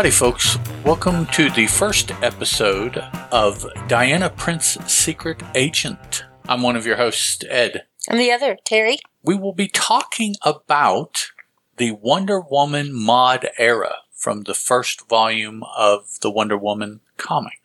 Howdy, folks. Welcome to the first episode of Diana Prince Secret Agent. I'm one of your hosts, Ed. And the other, Teri. We will be talking about the Wonder Woman mod era from the first volume of the Wonder Woman comic.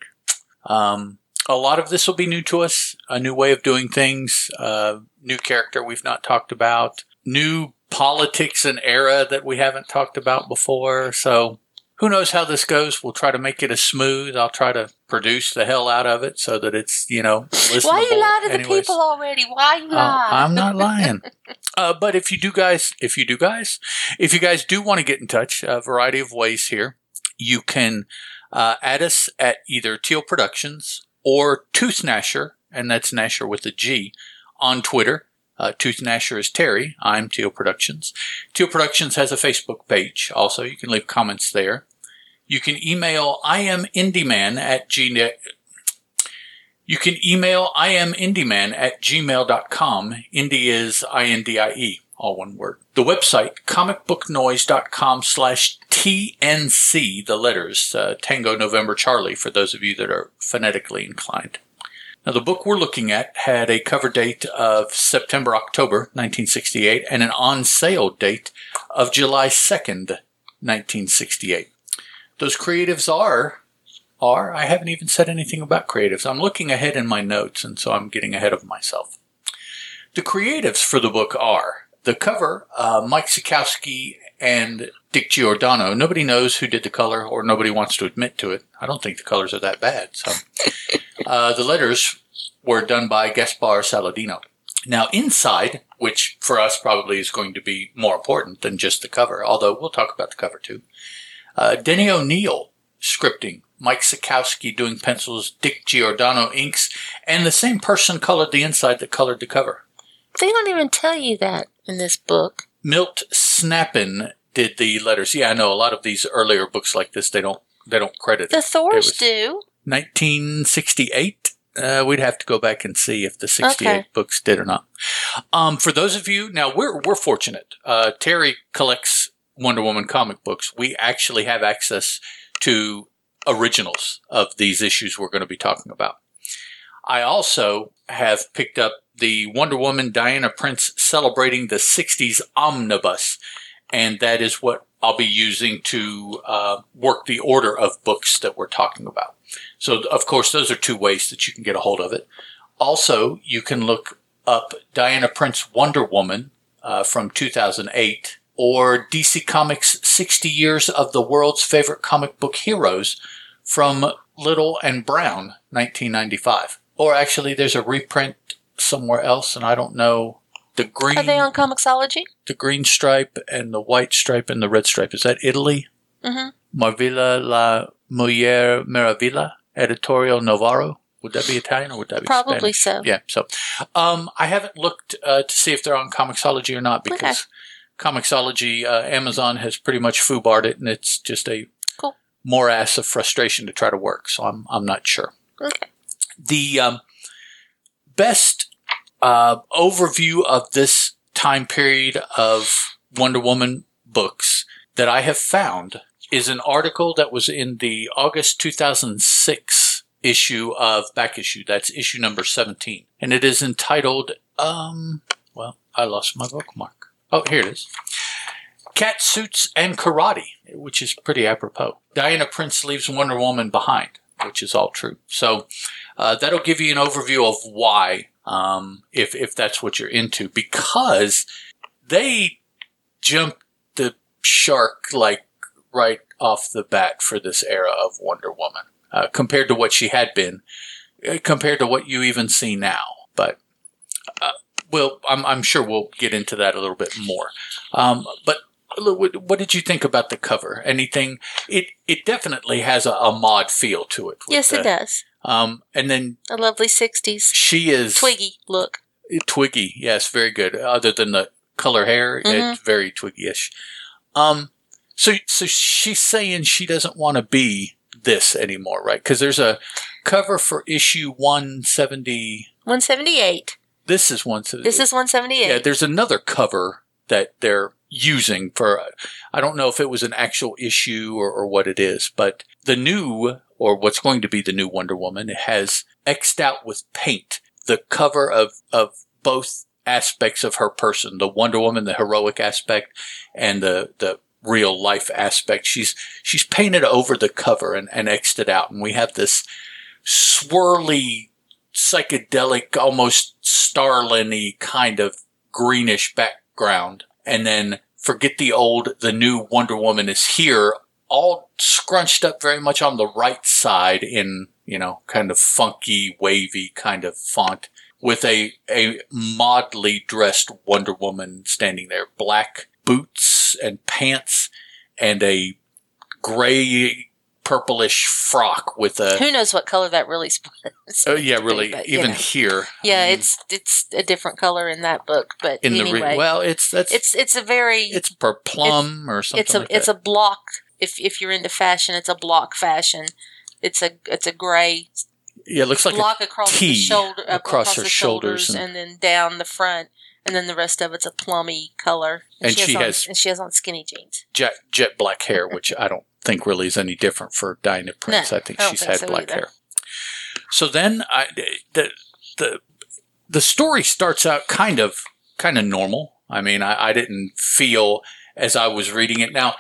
Um, a lot of this will be new to us, a new way of doing things, uh, new character we've not talked about, new politics and era that we haven't talked about before. So who knows how this goes? We'll try to make it as smooth. I'll try to produce the hell out of it so that it's you know. Why are you listenable lie to the people already? Why you Uh. I'm not lying. uh, but if you do, guys, if you do, guys, if you guys do want to get in touch, a variety of ways here. You can uh, add us at either Teal Productions or Tooth Gnasher, and that's Gnasher with a G, on Twitter. Uh, Tooth Gnasher is Teri. I'm Teal Productions. Teal Productions has a Facebook page. Also, you can leave comments there. You can email I am Indieman at gmail. You can email I am Indieman at gmail.com. Indie is I-N-D-I-E, all one word. The website, comicbooknoise.com slash TNC, the letters, uh, Tango November Charlie, for those of you that are phonetically inclined. Now, the book we're looking at had a cover date of September, October 1968 and an on sale date of July 2nd, 1968. Those creatives are are. I haven't even said anything about creatives. I'm looking ahead in my notes, and so I'm getting ahead of myself. The creatives for the book are the cover, uh, Mike Sekowsky and Dick Giordano. Nobody knows who did the color, or nobody wants to admit to it. I don't think the colors are that bad. So, uh, the letters were done by Gaspar Saladino. Now, inside, which for us probably is going to be more important than just the cover, although we'll talk about the cover too. Uh, Denny O'Neil scripting, Mike Sekowsky doing pencils, Dick Giordano inks, and the same person colored the inside that colored the cover. they don't even tell you that in this book. Milt Snapinn did the letters. Yeah, I know a lot of these earlier books like this they don't they don't credit. The it. Thors do. 1968. Uh, we'd have to go back and see if the 68 Okay. books did or not. Um, for those of you, now we're, we're fortunate. Uh, Teri collects Wonder Woman comic books. We actually have access to originals of these issues we're going to be talking about. I also have picked up the Wonder Woman Diana Prince celebrating the 60s omnibus, and that is what I'll be using to uh, work the order of books that we're talking about. So, of course, those are two ways that you can get a hold of it. Also, you can look up Diana Prince Wonder Woman uh, from 2008 or DC Comics 60 Years of the World's Favorite Comic Book Heroes from Little and Brown 1995. Or actually, there's a reprint somewhere else, and I don't know. The green, Are they on Comixology? the green stripe and the white stripe and the red stripe. Is that Italy? Mm-hmm. Marvilla la Mujer Maravilla, editorial Novaro. Would that be Italian or would that be Probably Spanish? so. Yeah. So, um, I haven't looked uh, to see if they're on Comixology or not because Comixology, uh, Amazon has pretty much foobarred it, and it's just a Cool. morass of frustration to try to work. So I'm I'm not sure Okay. The um, best uh, overview of this time period of Wonder Woman books that I have found is an article that was in the August 2006 issue of back issue. That's issue number 17. And it is entitled, um, well, I lost my bookmark. Oh, here it is. Cat Suits and Karate, which is pretty apropos. Diana Prince leaves Wonder Woman behind, which is all true. So, uh, that'll give you an overview of why, um, if if that's what you're into, because they jumped the shark like right off the bat for this era of Wonder Woman uh, compared to what she had been, uh, compared to what you even see now. But uh, well, I'm I'm sure we'll get into that a little bit more. Um, but what, what did you think about the cover? Anything? It it definitely has a, a mod feel to it. Yes, the- it does. um, and then A lovely 60s she is twiggy look. Twiggy, yes, very good. Other than the color hair, Mhm. it's very Twiggy-ish. Um, so so she's saying she doesn't want to be this anymore, right? Because there's a cover for issue one seventy. 178. This is one seventy. This is 178. yeah. There's another cover that they're using for I don't know if it was an actual issue or, or what it is, but the new or what's going to be the new Wonder Woman has xed out with paint the cover of of both aspects of her person, the Wonder Woman, the heroic aspect, and the the real life aspect. She's she's painted over the cover and, and xed it out, and we have this swirly, psychedelic, almost starlin kind of greenish background, and then forget the old, the new Wonder Woman is here, all scrunched up very much on the right side in you know kind of funky, wavy kind of font with a a modly dressed Wonder Woman standing there, black boots and pants, and a gray purplish frock with a. Who knows what color that really splits? Oh yeah, be, really. but, even know. here. Yeah, I mean, it's it's a different color in that book, but in anyway, the re- well, it's that's it's it's it's a very it's per plum or something. it's a like it's that. a block. If if you're into fashion, it's a block fashion. It's a it's a gray yeah, it looks like a, block across the shoulder up across her the shoulders and- and, then down the front, and then the rest of it's a plummy color. And she on, has- and she has on skinny jeans. jet jet black hair, which I don't think really is any different for Diana Prince. I think I she's think had so black either. hair. So then I the the the story starts out kind of kind of normal. I mean, I, I didn't feel as I was reading it. Now,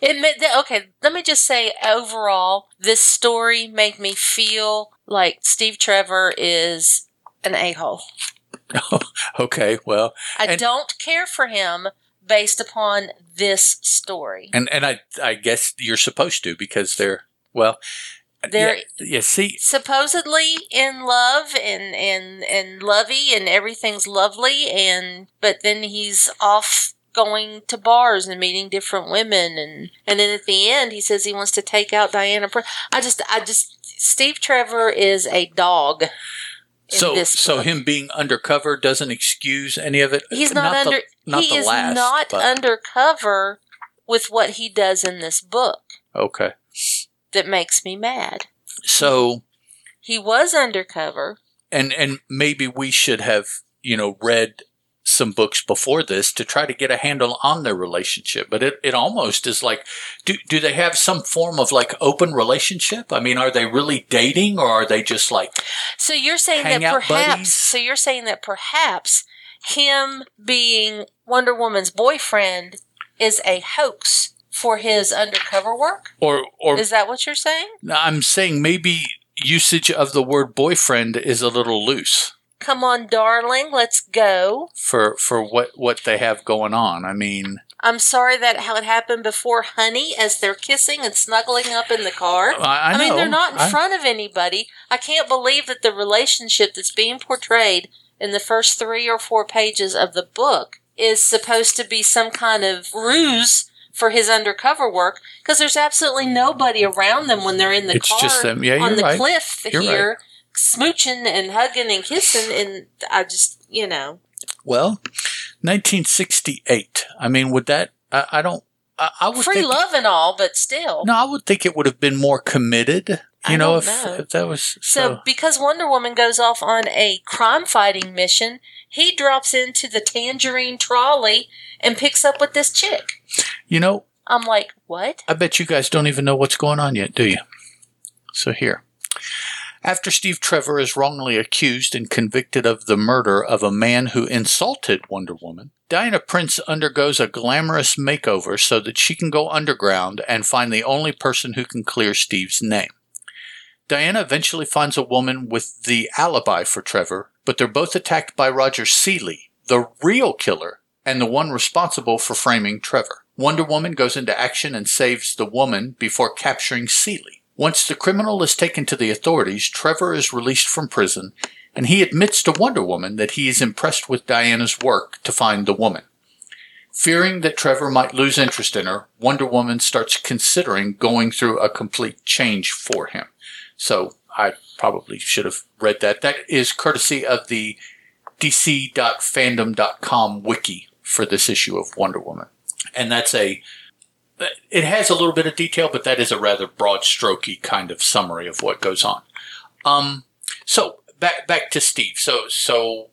It made that, okay. Let me just say, overall, this story made me feel like Steve Trevor is an a hole. okay, well, I And- don't care for him based upon this story. and and I I guess you're supposed to because they're well, They're yeah, yeah, see, supposedly in love and and and lovey and everything's lovely and but then he's off going to bars and meeting different women and and then at the end he says he wants to take out Diana I just I just Steve Trevor is a dog. So so book. him being undercover doesn't excuse any of it. He's not, the- under. not he the is last, not but- undercover with what he does in this book. okay. That makes me mad. So He was undercover. and and maybe we should have you know read some books before this to try to get a handle on their relationship but it, it almost is like do, do they have some form of like open relationship i mean are they really dating or are they just like So you're saying that perhaps. buddies? So you're saying that perhaps him being Wonder Woman's boyfriend is a hoax for his undercover work. or or Is that what you're saying? i'm saying maybe usage of the word boyfriend is a little loose Come on, darling, let's go. for for what what they have going on i mean I'm sorry that how it happened before Honey as they're kissing and snuggling up in the car. i, I, mean, know. they're not in I- front of anybody. I can't believe that the relationship that's being portrayed in the first three or four pages of the book is supposed to be some kind of ruse for his undercover work because there's absolutely nobody around them when they're in the it's car just them yeah on the right cliff You're here, smooching and hugging and kissing. And I just, you know, well 1968 i mean would that i, I don't I, I would free love and all, but still. No, I would think it would have been more committed. You I know, if, know. if that was so. So, because Wonder Woman goes off on a crime fighting mission, he drops into the tangerine trolley and picks up with this chick. You know, I'm like, what? I bet you guys don't even know what's going on yet, do you? So here. After Steve Trevor is wrongly accused and convicted of the murder of a man who insulted Wonder Woman, Diana Prince undergoes a glamorous makeover so that she can go underground and find the only person who can clear Steve's name. Diana eventually finds a woman with the alibi for Trevor, but they're both attacked by Roger Seeley, the real killer, and the one responsible for framing Trevor. Wonder Woman goes into action and saves the woman before capturing Seeley. Once the criminal is taken to the authorities, Trevor is released from prison, and he admits to Wonder Woman that he is impressed with Diana's work to find the woman. Fearing that Trevor might lose interest in her, Wonder Woman starts considering going through a complete change for him. So I probably should have read that. That is courtesy of the dc.fandom.com wiki for this issue of Wonder Woman. And that's a it has a little bit of detail, but that is a rather broad strokey kind of summary of what goes on. Um so back back to Steve. So so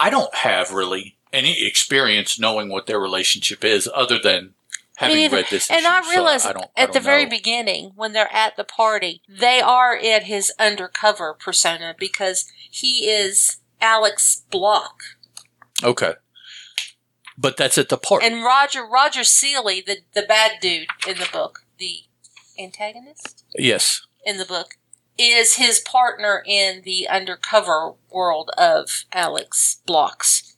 I don't have really any experience knowing what their relationship is, other than having neither. read this. And issue, I so realize I at the don't very beginning, when they're at the party, they are at his undercover persona because he is Alex Block. Okay. But that's at the party. And Roger Roger Seeley, the, the bad dude in the book, the antagonist yes. in the book, is his partner in the undercover world of Alex Blocks.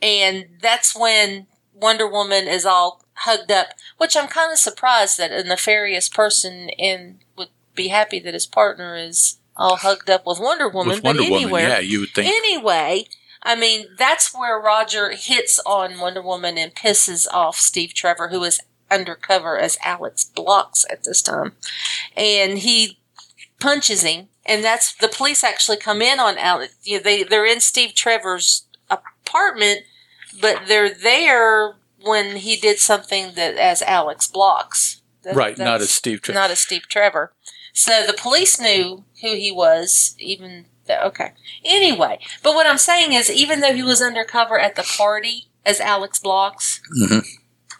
And that's when Wonder Woman is all hugged up, which I'm kind of surprised that a nefarious person in would be happy that his partner is all hugged up with Wonder Woman. With Wonder but Woman, yeah, you would think. Anyway, I mean, that's where Roger hits on Wonder Woman and pisses off Steve Trevor, who is undercover as Alex Blocks at this time. And he punches him, and that's the police actually come in on Alex. You know, they, they're in Steve Trevor's apartment, but they're there when he did something that as Alex Blocks. That- right, not as Steve Trevor. not as Steve Trevor. So the police knew who he was, even okay. Anyway, but what I'm saying is, even though he was undercover at the party as Alex Blocks, Mhm.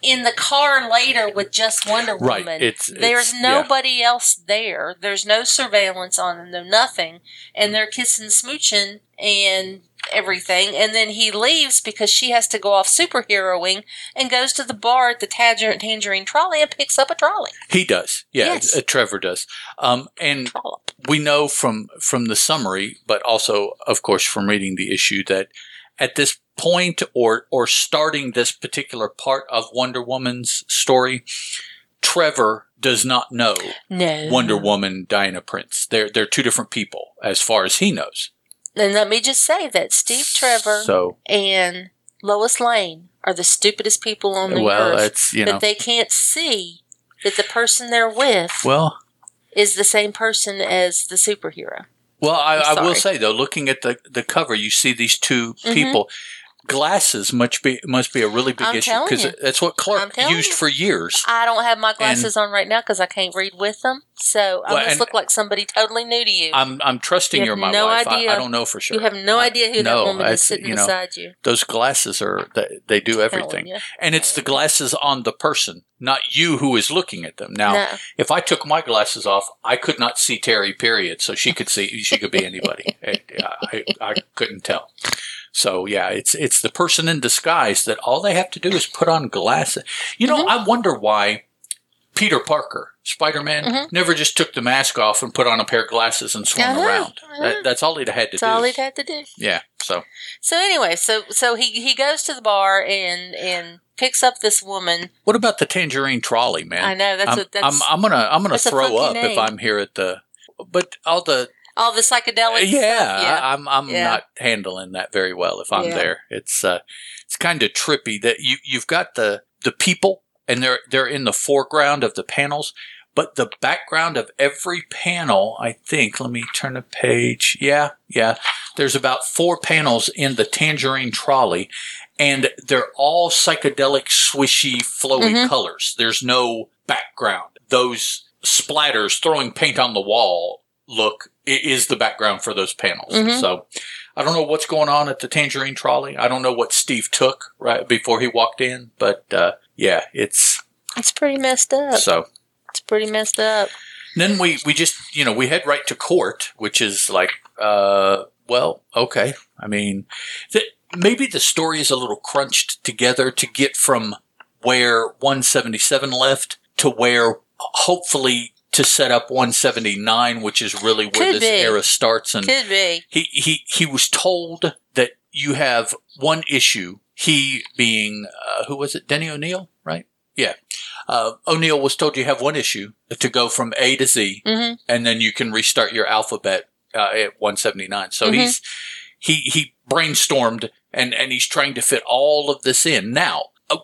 in the car later with just Wonder Right, Woman, it's- there's it's- yeah. nobody else there. There's no surveillance on them, no nothing, and they're kissing, smooching, and everything. And then he leaves because she has to go off superheroing and goes to the bar at the Tangerine, Tangerine Trolley and picks up a trolley. He does. Yeah, Yes. uh, Trevor does. Um, and Trollop. We know from from the summary, but also, of course, from reading the issue that at this point or or starting this particular part of Wonder Woman's story, Trevor does not know No. Wonder Woman Diana Prince. They're they're two different people as far as he knows. And let me just say that Steve Trevor So and Lois Lane are the stupidest people on the well, earth. it's you that they can't see that the person they're with well. Is the same person as the superhero. Well, I, I'm will say though, looking at the the cover, you see these 2 Mhm. people. Glasses must be must be a really big I'm issue because that's what Clark used you. for years. I don't have my glasses on right now because I can't read with them. So I Well, must look like somebody totally new to you. I'm I'm trusting You you're my no wife. I, idea. I don't know for sure. you have no I- idea who no, that woman is sitting you know, beside you. Those glasses are they, they do everything, and it's the glasses on the person, not you who is looking at them. Now, No. if I took my glasses off, I could not see Teri. Period. So she could see. She could be anybody. I, I, I couldn't tell. So yeah, it's it's the person in disguise that all they have to do is put on glasses. You know, Mm-hmm. I wonder why Peter Parker, Spider Man, Mhm. never just took the mask off and put on a pair of glasses and swung know, around. Know. That, that's all he'd had to That's do. all he'd had to do. Yeah. So So anyway, so so he he goes to the bar and and picks up this woman. what about the tangerine trolley, man? I know that's I'm, a, that's I'm, I'm gonna I'm gonna throw up if. I'm here at the. But all the all the psychedelic. yeah, yeah. I, I'm I'm Yeah. not handling that very well if I'm Yeah. there. It's uh, it's kind of trippy that you you've got the the people and they're they're in the foreground of the panels, but the background of every panel, I think. Let me turn a page. Yeah, yeah. There's about four panels in the tangerine trolley, and they're all psychedelic, swishy, flowy Mhm. colors. There's no background. Those splatters throwing paint on the wall look is the background for those panels. Mhm. So I don't know what's going on at the Tangerine Trolley. I don't know what Steve took right before he walked in, but uh, yeah, it's It's pretty messed up. so. It's pretty messed up. Then we we just you know we head right to court, which is like uh well okay. I mean, th- maybe the story is a little crunched together to get from where 177 left to where hopefully to set up 179, which is really where Could this be. era starts and Could be. he he he was told that you have one issue. He being uh, who was it? Denny O'Neil, right? Yeah. Uh, O'Neil was told you have one issue to go from A to Z, hmm and then you can restart your alphabet uh, at 179. So Mhm. he's he he brainstormed and and he's trying to fit all of this in. Now, uh,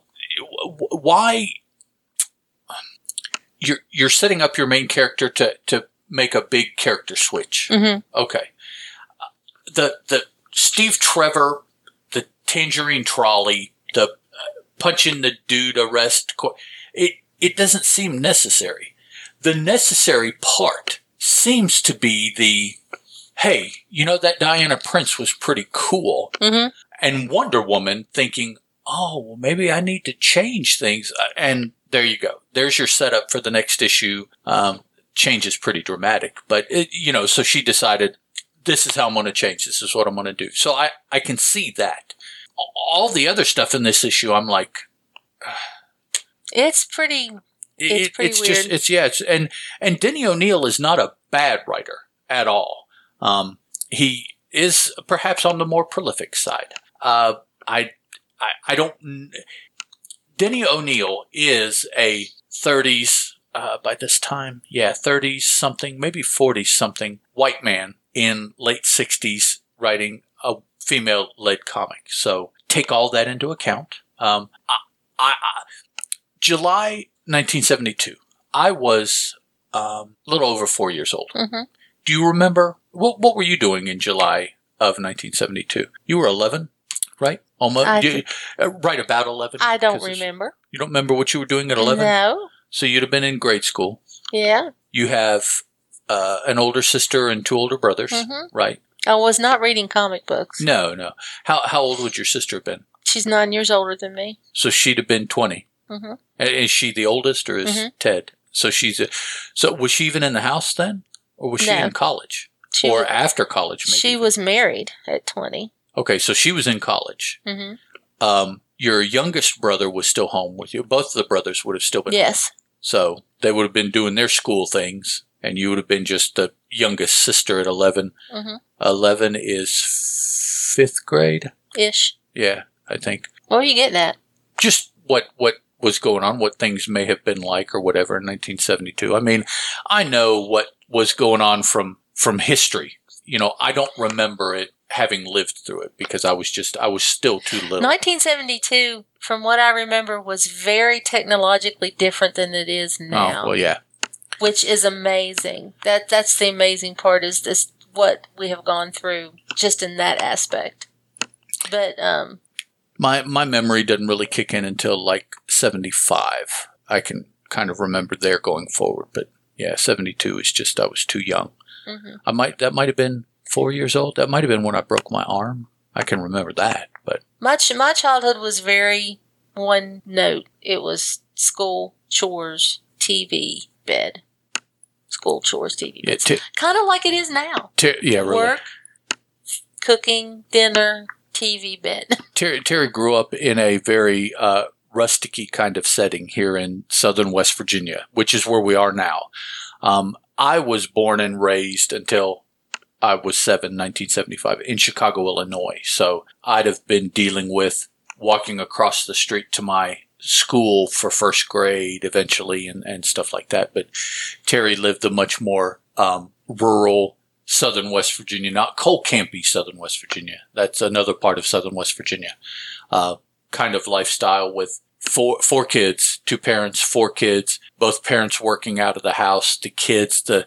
why you're you're setting up your main character to to make a big character switch? hmm Okay. The the Steve Trevor, the Tangerine Trolley, the uh, punching the dude arrest. It it doesn't seem necessary. The necessary part seems to be the hey, you know that Diana Prince was pretty cool, hmm and Wonder Woman thinking, oh, well, maybe I need to change things. Uh, And there you go. There's your setup for the next issue. Um, change is pretty dramatic, but it, you know, so she decided this is how I'm going to change. This is what I'm going to do. So I, I can see that. All the other stuff in this issue, I'm like, It's pretty. It's it- pretty it's just weird. it's yeah it's, and and Denny O'Neil is not a bad writer at all. Um, he is perhaps on the more prolific side. Uh, I, I I don't. Denny O'Neil is a 30s uh, by this time, yeah, 30s something, maybe 40s something white man in late 60s writing a female led comic. So take all that into account. Um, I, I, I July 1972. I was um, a little over four years old. hmm Do you remember what what were you doing in July of 1972? You were 11, right? Almost, you- uh, right about 11. I don't remember. You don't remember what you were doing at 11? No. So you'd have been in grade school. Yeah. You have uh, an older sister and two older brothers, Mhm. right? I was not reading comic books. No, no. How how old would your sister have been? She's nine years older than me. So she'd have been 20. hmm Is she the oldest or is Mhm. Ted? So she's a, so was she even in the house then, or was she No. in college She or was, after college? Maybe. she was married at 20. Okay. So she was in college. hmm Um, your youngest brother was still home with you. Both of the brothers would have still been. home. Yes. So they would have been doing their school things, and you would have been just the youngest sister at 11. Mhm. 11 is fifth grade. Ish. Yeah, I think. What are you getting at? just what what was going on, what things may have been like, or whatever in 1972. I mean, I know what was going on from from history. You know, I don't remember it having lived through it because I was just I was still too little. 1972, from what I remember, was very technologically different than it is now, Oh well, yeah. which is amazing. That that's the amazing part is this what we have gone through just in that aspect. But um, My my memory doesn't really kick in until like 75. I can kind of remember there going forward, but yeah, 72 is just I was too young. Mhm. I might that might have been four years old. That might have been when I broke my arm. I can remember that, but my my childhood was very one note. It was school, chores, TV, bed. School, chores, TV, yeah, bed. t- kind of like it is now. t- yeah, really. Work, cooking, dinner, TV, bed. Teri, Teri grew up in a very uh, rusticy kind of setting here in southern West Virginia, which is where we are now. Um, I was born and raised until I was seven, 1975, in Chicago, Illinois. So I'd have been dealing with walking across the street to my school for first grade eventually and, and stuff like that. But Teri lived a much more um, rural southern West Virginia, not coal campy southern West Virginia. That's another part of southern West Virginia. Uh, kind of lifestyle with four four kids, two parents, four kids, both parents working out of the house, the kids, the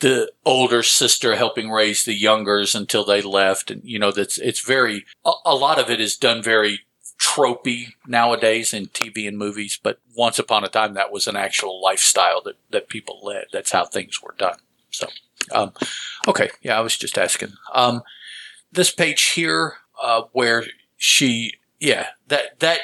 the older sister helping raise the youngers until they left, and you know that's it's very a, a lot of it is done very tropey nowadays in TV and movies, but once upon a time that was an actual lifestyle that that people led. That's how things were done. So, um, okay, yeah, I was just asking. Um, this page here, uh, where she, yeah, that that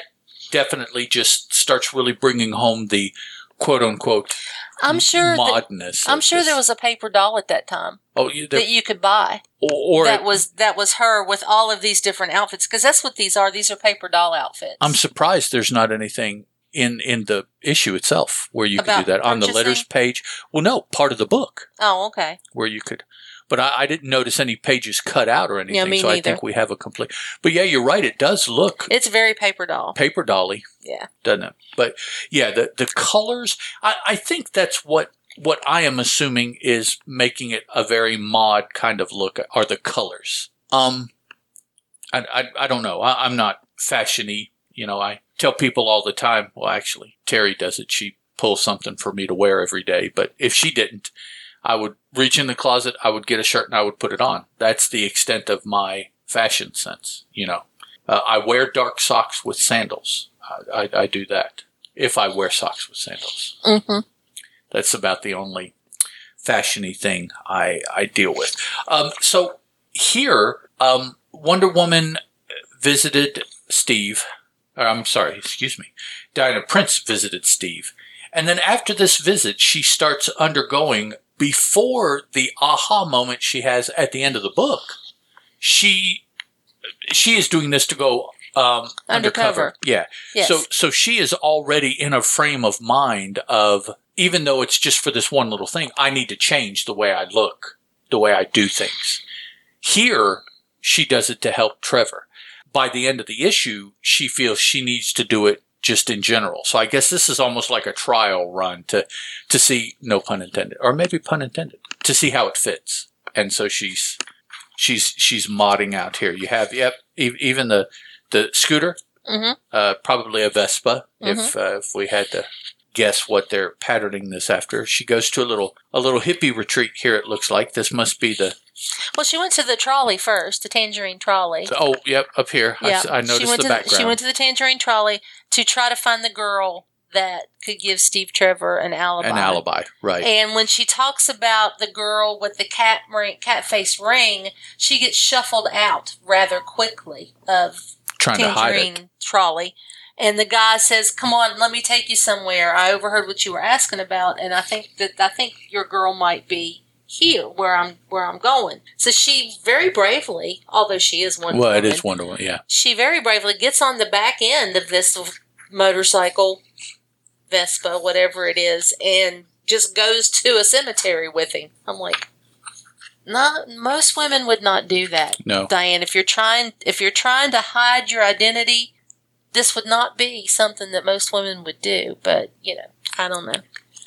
definitely just starts really bringing home the quote unquote I'm sure. That. I'm sure this. there was a paper doll at that time oh, there- that you could buy. or, or that it- was that was her with all of these different outfits because that's what these are. These are paper doll outfits. I'm surprised there's not anything in in the issue itself where you could do that on the letters page. Well, no, part of the book oh, okay. where you could. But I, I didn't notice any pages cut out or anything, me so I think we have a complete. But yeah, you're right. It does look It's very paper doll. paper dolly. Yeah. doesn't it? But yeah, the the colors. I, I think that's what what I am assuming is making it a very mod kind of look. Are the colors? Um, I I, I don't know. I, I'm not fashiony. You know, I tell people all the time. Well, actually, Teri does it. She pulls something for me to wear every day. But if she didn't, I would reach in the closet. I would get a shirt and I would put it on. That's the extent of my fashion sense. You know. Uh, I wear dark socks with sandals. I, I, I do that if I wear socks with sandals. hmm That's about the only fashiony thing I, I deal with. Um, so here, um, Wonder Woman visited Steve. Or I'm sorry, excuse me. Diana Prince visited Steve. And then after this visit, she starts undergoing, before the aha moment she has at the end of the book, she she is doing this to go um, undercover. Undercover. Yeah. Yes. So so she is already in a frame of mind of even though it's just for this one little thing, I need to change the way I look, the way I do things. Here, she does it to help Trevor. By the end of the issue, she feels she needs to do it just in general. So I guess this is almost like a trial run to to see no pun intended or maybe pun intended to see how it fits. And so she's she's she's modding out here. You have yep, even the the scooter hmm uh, probably a Vespa. If uh, if we had to guess what they're patterning this after, she goes to a little a little hippie retreat here. It looks like this must be the Well, she went to the trolley first, the tangerine trolley. oh yep up here. I s- I, she noticed went the to background. she went to the tangerine trolley to try to find the girl that could give Steve Trevor an alibi. An alibi, right? And when she talks about the girl with the cat ring, cat face ring, she gets shuffled out rather quickly of Trying to hide it. tangerine trolley. And the guy says, "Come on, let me take you somewhere. I overheard what you were asking about, and I think that I think your girl might be here where I'm where I'm going." So she very bravely, although she is one, Well, it is Wonder Woman. Yeah, she very bravely gets on the back end of this motorcycle, Vespa, whatever it is, and just goes to a cemetery with him. I'm like, not most women would not do that, no, Diane. If you're trying, if you're trying to hide your identity, this would not be something that most women would do. But you know, I don't know.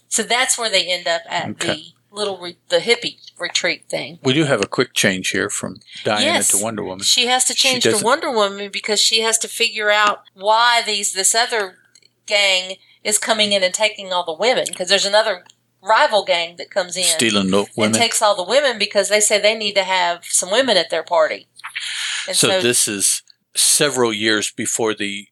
So that's where they end up at Okay. the little re- the hippie retreat thing. we do have a quick change here from Diana Yes. to Wonder Woman. She has to change to Wonder Woman because she has to figure out why these this other gang is coming in and taking all the women because there's another rival gang that comes in Stealing and women. takes all the women because they say they need to have some women at their party. And so, this is several years before the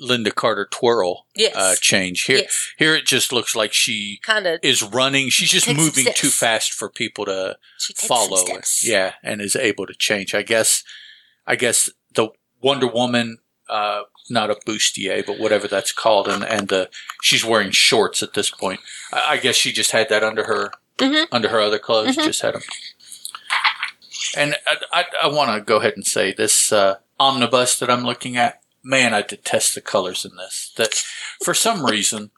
Lynda Carter twirl yes, uh, change. Here, yes, here it just looks like she kind of is running. She's just moving too fast for people to follow. Yeah, and is able to change. I guess. I guess the Wonder Woman, uh, not a bustier, but whatever that's called, and and the she's wearing shorts at this point. I, I guess she just had that under her Mhm. under her other clothes. Mhm. Just had them. And I, I, I want to go ahead and say this uh, omnibus that I'm looking at. Man, I detest the colors in this. That for some reason,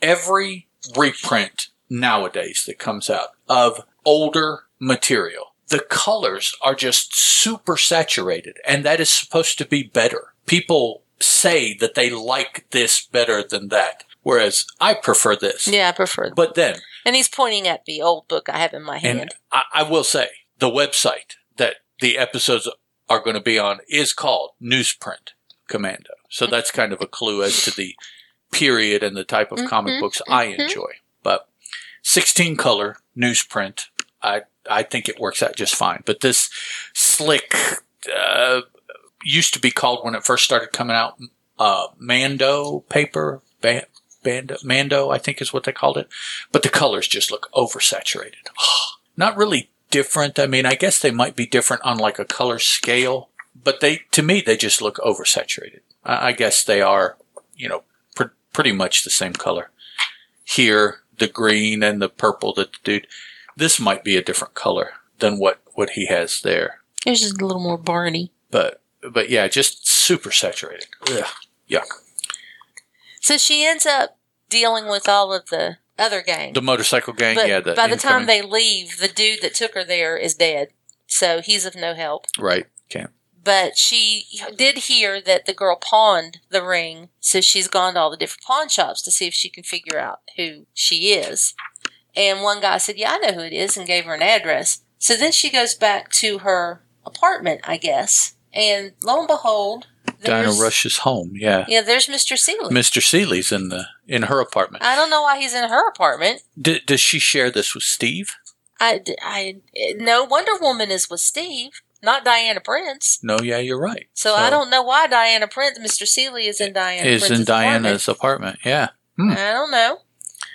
every reprint nowadays that comes out of older material, the colors are just super saturated, and that is supposed to be better. People say that they like this better than that, whereas I prefer this. Yeah, I prefer. Them. But then, And he's pointing at the old book I have in my hand. and I, I will say, the website that the episodes are going to be on is called Newsprint Commando. So that's kind of a clue as to the period and the type of comic Mhm, books I mhm. enjoy. But 16 color newsprint, I I think it works out just fine. But this slick uh, used to be called when it first started coming out uh, Mando paper. Ba- Bando, Mando, I think is what they called it. But the colors just look oversaturated. Not really different. I mean, I guess they might be different on like a color scale, but they, to me, they just look oversaturated. I, I guess they are, you know, pr- pretty much the same color. Here, the green and the purple that the dude, this might be a different color than what, what he has there. It's just a little more Barney. But, but yeah, just super saturated. Ugh, yuck. So she ends up dealing with all of the other gang. The motorcycle gang, but yeah. by the time they leave, the dude that took her there is dead. So he's of no help. right, can't. But she did hear that the girl pawned the ring, so she's gone to all the different pawn shops to see if she can figure out who she is. And one guy said, Yeah, I know who it is, and gave her an address. So then she goes back to her apartment, I guess. And lo and behold, Dinah rushes home. Yeah, Yeah, there's Mr. Seeley. Mr. Seeley's in the in her apartment. I don't know why he's in her apartment. D- does she share this with Steve? I, I, no, Wonder Woman is with Steve, not Diana Prince. No, yeah, you're right. So, I don't know why Diana Prince, Mr. Seeley is in Diana is Prince's in Diana's apartment. Yeah, apartment. I don't know.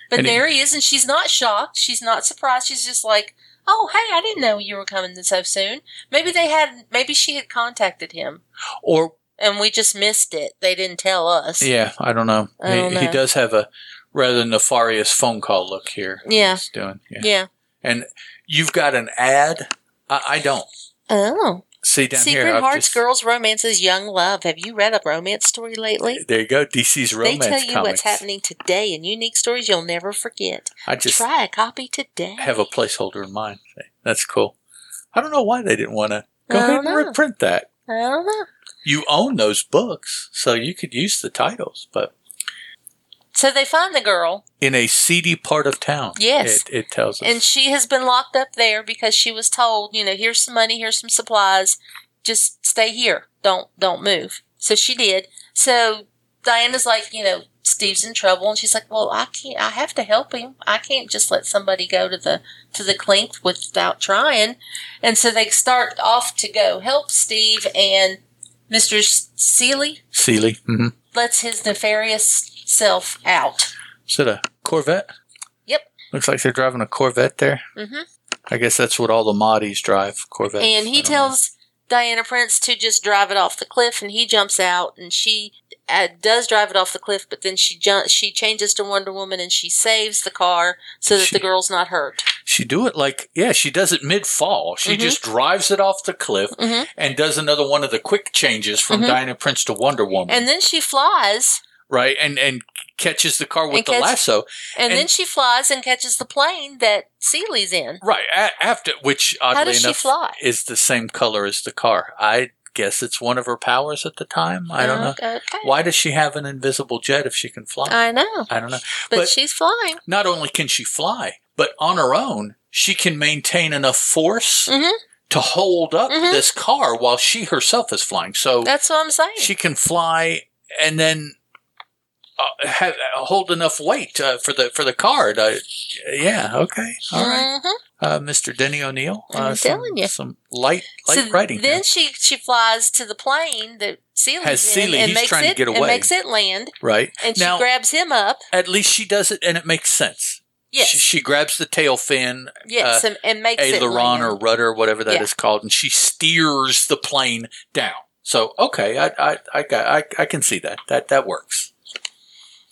But And he- there he is, and she's not shocked. She's not surprised. She's just like, oh, hey, I didn't know you were coming so soon. Maybe they had, maybe she had contacted him. or and we just missed it. They didn't tell us. Yeah, I don't know. I don't he, he does have a rather nefarious phone call look here. Yeah. He's doing. Yeah. Yeah. And you've got an ad. I, I don't Oh. see down Secret here. Hearts, just- Girls, Romances, Young Love. Have you read a romance story lately? There you go. DC's romance they tell you comics. what's happening today in unique stories you'll never forget. I just Try a copy today. have a placeholder in mind. That's cool. I don't know why they didn't want to go ahead and reprint that. I don't know. You own those books, so you could use the titles, but So they find the girl, in a seedy part of town. Yes. it, it tells us. and she has been locked up there because she was told, you know, here's some money, here's some supplies, just stay here, don't don't move. So she did. So Diana's like, you know, Steve's in trouble, and she's like, well, I can't, I have to help him. I can't just let somebody go to the to the clink without trying. And so they start off to go help Steve, and Mister Seeley Sealy. hmm lets his nefarious self out. Is it a Corvette? Yep. Looks like they're driving a Corvette there. Mm-hmm. I guess that's what all the Mahdi's drive, Corvette. And he don't know. tells Diana Prince to just drive it off the cliff, and he jumps out, and she uh, does drive it off the cliff, but then she jump, she changes to Wonder Woman, and she saves the car so that She- the girl's not hurt. She do it like yeah, she does it mid fall. She Mhm. just drives it off the cliff Mhm. and does another one of the quick changes from Mhm. Diana Prince to Wonder Woman, And then she flies, right? And and catches the car with And the catch- lasso, and, And- then she flies and catches the plane that Seeley's in. right? A- after which oddly enough is the same color as the car. I guess it's one of her powers at the time. I don't know. Okay. Why does she have an invisible jet if she can fly? I know, I don't know. but, But- she's flying. Not only can she fly, but on her own, she can maintain enough force Mhm. to hold up Mhm. this car while she herself is flying. So That's what I'm saying. she can fly and then uh, have, hold enough weight uh, for the for the car. To, yeah. Okay. All right. Mhm. Uh, Mr. Denny O'Neil. Uh, I'm some, telling you. some light light So writing. then here. she she flies to the plane that Seeley's Has in Seeley, and he's makes trying to it get and away. makes it land, right and now, she grabs him up. at least she does it, and it makes sense. Yes, She, she grabs the tail fin, yes, and, and makes it aileron or rudder, whatever that is Yeah. called, and she steers the plane down. So okay, I I I got I, I can see that that that works.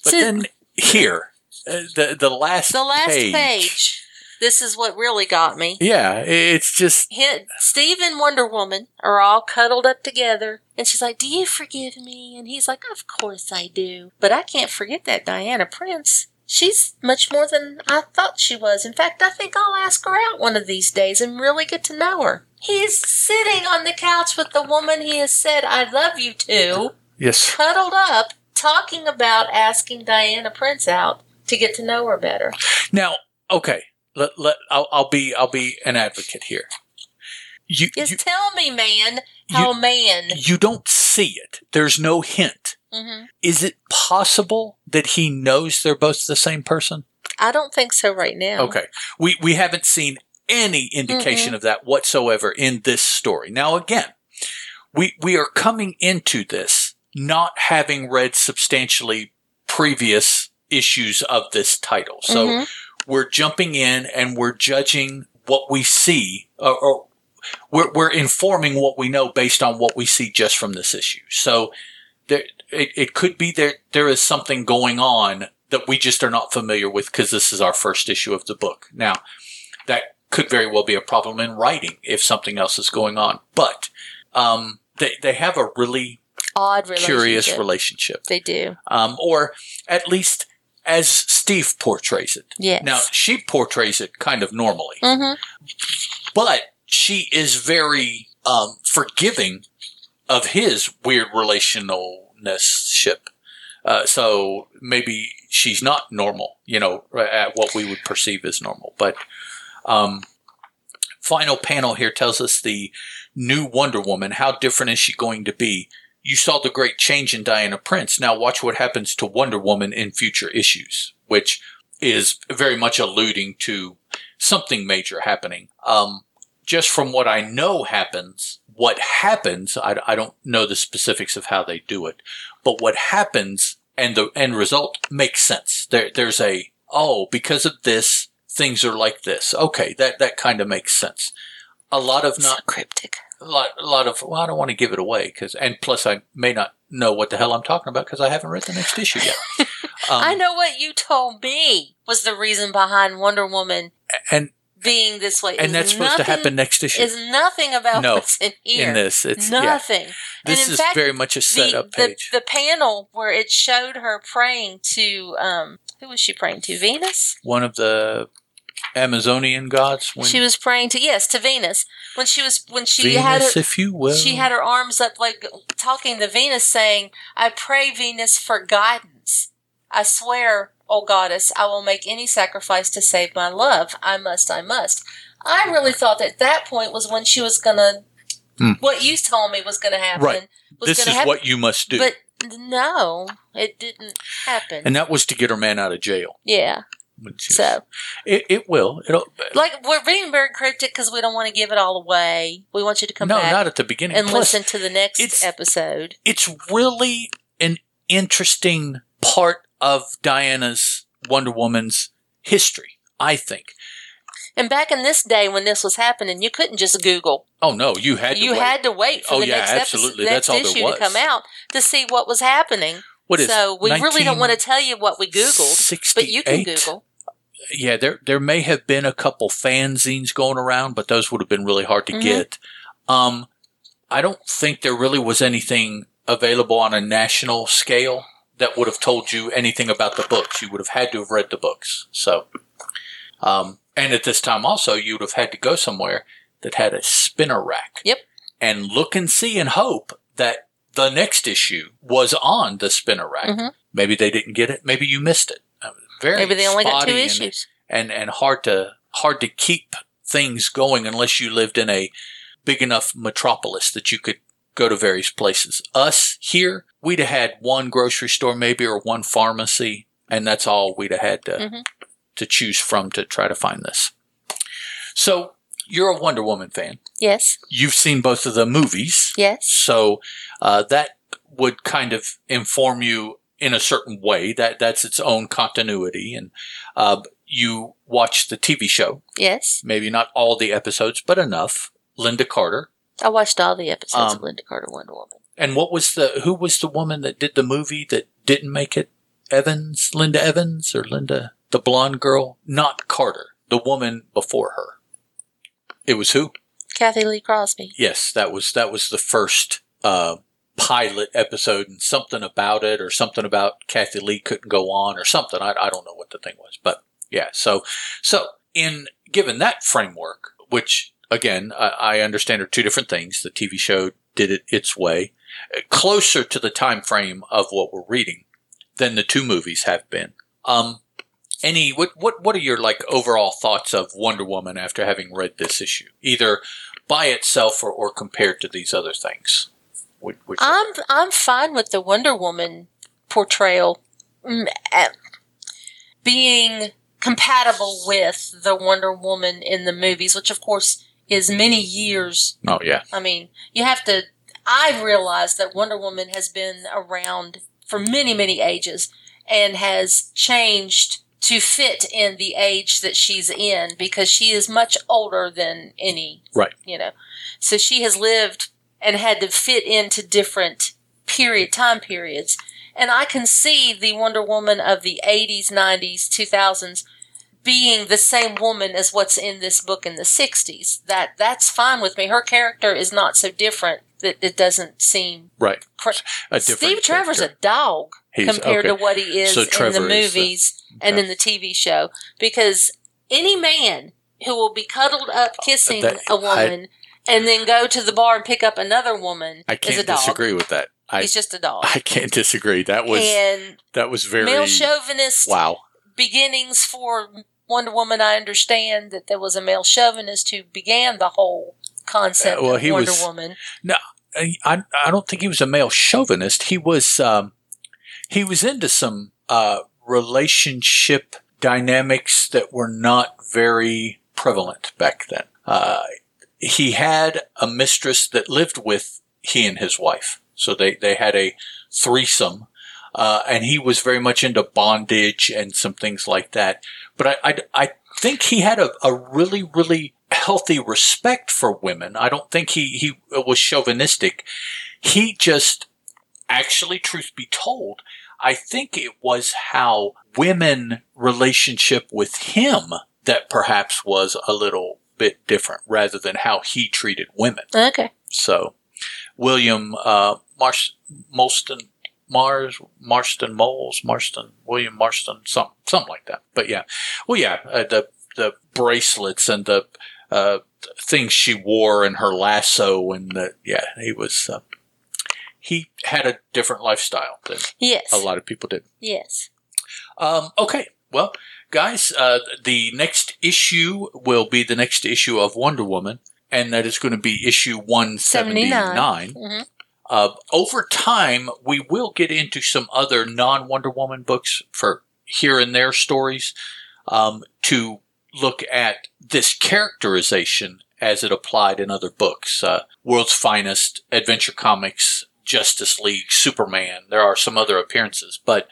But So- then here, uh, the the last the last page, page. This is what really got me. yeah, it's just He, Steve and Wonder Woman are all cuddled up together, and she's like, "Do you forgive me?" And he's like, "Of course I do, but I can't forget that Diana Prince. She's much more than I thought she was. In fact, I think I'll ask her out one of these days and really get to know her." He's sitting on the couch with the woman he has said "I love you" to, yes, cuddled up, talking about asking Diana Prince out to get to know her better. now okay. Let, let I'll, I'll be I'll be an advocate here. You Just you, tell me, man, how You- man. you don't see it. There's no hint. Hmm Is it possible that he knows they're both the same person? I don't think so right now. Okay. We we haven't seen any indication of that whatsoever in this story. Now again, we we are coming into this not having read substantially previous issues of this title. So Mhm. we're jumping in and we're judging what we see or, or we're, we're informing what we know based on what we see just from this issue. So there, it, it could be there, there is something going on that we just are not familiar with because this is our first issue of the book. Now, that could very well be a problem in writing if something else is going on. But um, they, they have a really Odd relationship. curious relationship, They do. um, or at least as Steve portrays it. Yes. Now, she portrays it kind of normally, Mm-hmm. but she is very um, forgiving of his weird relationalness. Uh, so maybe she's not normal, you know, at what we would perceive as normal. But um, final panel here tells us the new Wonder Woman. How different is she going to be? You saw the great change in Diana Prince. Now watch what happens to Wonder Woman in future issues, which is very much alluding to something major happening. Um, just from what I know happens, what happens, I, I don't know the specifics of how they do it, but what happens and the end result makes sense. There, there's a, oh, because of this, things are like this. Okay, that, that kind of makes sense. A lot of not cryptic. a lot, a lot of. Well, I don't want to give it away because, and plus, I may not know what the hell I'm talking about because I haven't read the next issue yet. Um, I know what you told me was the reason behind Wonder Woman and being this way. and that's supposed to happen next issue. Is nothing about No, what's in here. in this, it's yeah. nothing. This and is fact, very much a the, setup the, page. the panel where it showed her praying to um who was she praying to Venus One of the Amazonian gods. When she was praying to yes to Venus when she was when she Venus, had her if you will. she had her arms up like talking to Venus saying I pray Venus for guidance I swear oh goddess I will make any sacrifice to save my love I must I must I really thought that that point was when she was gonna Hmm. what you told me was gonna happen Right. was this gonna is happen what you must do. but no it didn't happen and that was to get her man out of jail. yeah she So, it, it will. It'll, like, we're being very cryptic because we don't want to give it all away. We want you to come no, back not at the beginning. and Plus, listen to the next it's- episode. it's really an interesting part of Diana's Wonder Woman's history, I think. And back in this day when this was happening, you couldn't just Google. Oh no, you had to you wait. had to wait for Oh, the yeah, next absolutely. episode, next issue to come out to see what was happening. what is so we really don't want to tell you what we Googled, but you can Google. Yeah, there there may have been a couple fanzines going around, but those would have been really hard to Mhm. get. Um, I don't think there really was anything available on a national scale that would have told you anything about the books. You would have had to have read the books. So, um, and at this time also, you would have had to go somewhere that had a spinner rack. Yep. And look and see and hope that the next issue was on the spinner rack. Mhm. Maybe they didn't get it. Maybe you missed it. Uh, Very Maybe they only got two and- issues. and and hard to hard to keep things going unless you lived in a big enough metropolis that you could go to various places. Us here, we'd have had one grocery store maybe or one pharmacy, and that's all we'd have had to Mhm. to choose from to try to find this. So you're a Wonder Woman fan. Yes, You've seen both of the movies. yes. So uh, that would kind of inform you in a certain way. That that's its own continuity, and uh, you watch the TV show. Yes, Maybe not all the episodes, but enough. Lynda Carter. I watched all the episodes Um, of Lynda Carter Wonder Woman. And what was the who was the woman that did the movie that didn't make it? Evans, Linda Evans, or Linda the blonde girl? Not Carter. The woman before her. It was who? Cathy Lee Crosby. Yes, that was that was the first uh, pilot episode, and something about it, or something about Kathy Lee couldn't go on, or something. I, I don't know what the thing was, but yeah. So so in given that framework, which again I, I understand are two different things. The TV show did it its way, closer to the time frame of what we're reading than the two movies have been. Um, any what what what are your like overall thoughts of Wonder Woman after having read this issue, either by itself or, or compared to these other things? Which, which I'm I'm fine with the Wonder Woman portrayal mm, eh, being compatible with the Wonder Woman in the movies, which of course is many years. oh yeah, I mean, you have to. I realize that Wonder Woman has been around for many many ages and has changed to fit in the age that she's in because she is much older than any Right. you know so she has lived and had to fit into different period time periods and i can see the wonder woman of the 80s 90s 2000s being the same woman as what's in this book in the 60s that that's fine with me her character is not so different that it doesn't seem right. A steve trevor's character. a dog He's- compared okay. to what he is So in the is the- movies and in the TV show. Because any man who will be cuddled up kissing That- a woman and then go to the bar and pick up another woman I is a dog. I can't disagree with that. I He's just a dog. I can't disagree. That was and that was very male chauvinist wow. beginnings for Wonder Woman. I understand that there was a male chauvinist who began the whole concept Uh, well, of he Wonder was- Woman. No, I I don't think he was a male chauvinist. He was um, he was into some uh, relationship dynamics that were not very prevalent back then. Uh, he had a mistress that lived with he and his wife, so they they had a threesome, uh, and he was very much into bondage and some things like that. But I I, I think he had a, a really really healthy respect for women. I don't think he, he was chauvinistic. He just actually, truth be told, I think it was how women relationship with him that perhaps was a little bit different rather than how he treated women. Okay. So, William uh, Mars, Molston, Mars, Marston Moles, Marston, William Marston, some, something like that. But yeah, well, yeah, uh, the the bracelets and the uh, things she wore and her lasso and the yeah, he was. Uh, he had a different lifestyle than Yes. a lot of people did. Yes. Um, okay, well, guys, uh, the next issue will be the next issue of Wonder Woman, and that is going to be issue 179. Mhm. Uh, over time, we will get into some other non Wonder Woman books for here and there stories um, to look at this characterization as it applied in other books. Uh, World's Finest, Adventure Comics, Justice League, Superman. There are some other appearances, but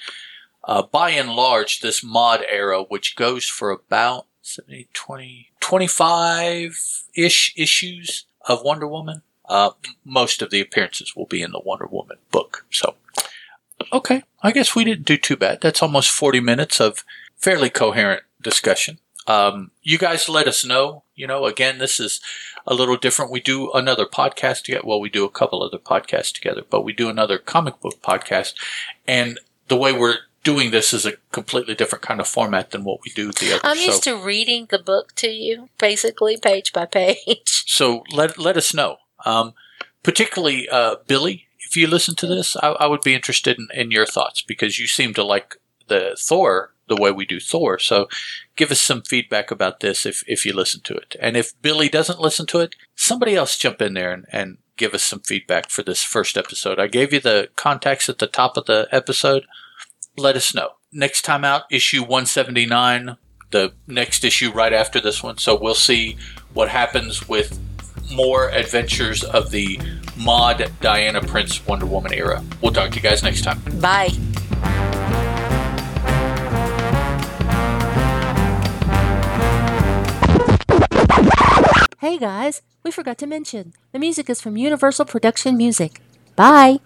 uh, by and large, this mod era, which goes for about 70, 20, 25 ish issues of Wonder Woman, uh, most of the appearances will be in the Wonder Woman book. So, okay, I guess we didn't do too bad. That's almost 40 minutes of fairly coherent discussion. Um, you guys let us know. You know, again, this is a little different. We do another podcast together. Well, we do a couple other podcasts together, but we do another comic book podcast. And the way we're doing this is a completely different kind of format than what we do the other. I'm so, used to reading the book to you, basically page by page. so let let us know. Um, particularly uh, Billy, if you listen to this, I, I would be interested in, in your thoughts because you seem to like the Thor the way we do Thor. So give us some feedback about this if if you listen to it, and if Billy doesn't listen to it, somebody else jump in there and, and give us some feedback for this first episode. I gave you the contacts at the top of the episode. Let us know. Next time out, issue 179, the next issue right after this one. So we'll see what happens with more adventures of the mod Diana Prince Wonder Woman era. We'll talk to you guys next time. Bye. Hey guys, we forgot to mention the music is from Universal Production Music. Bye!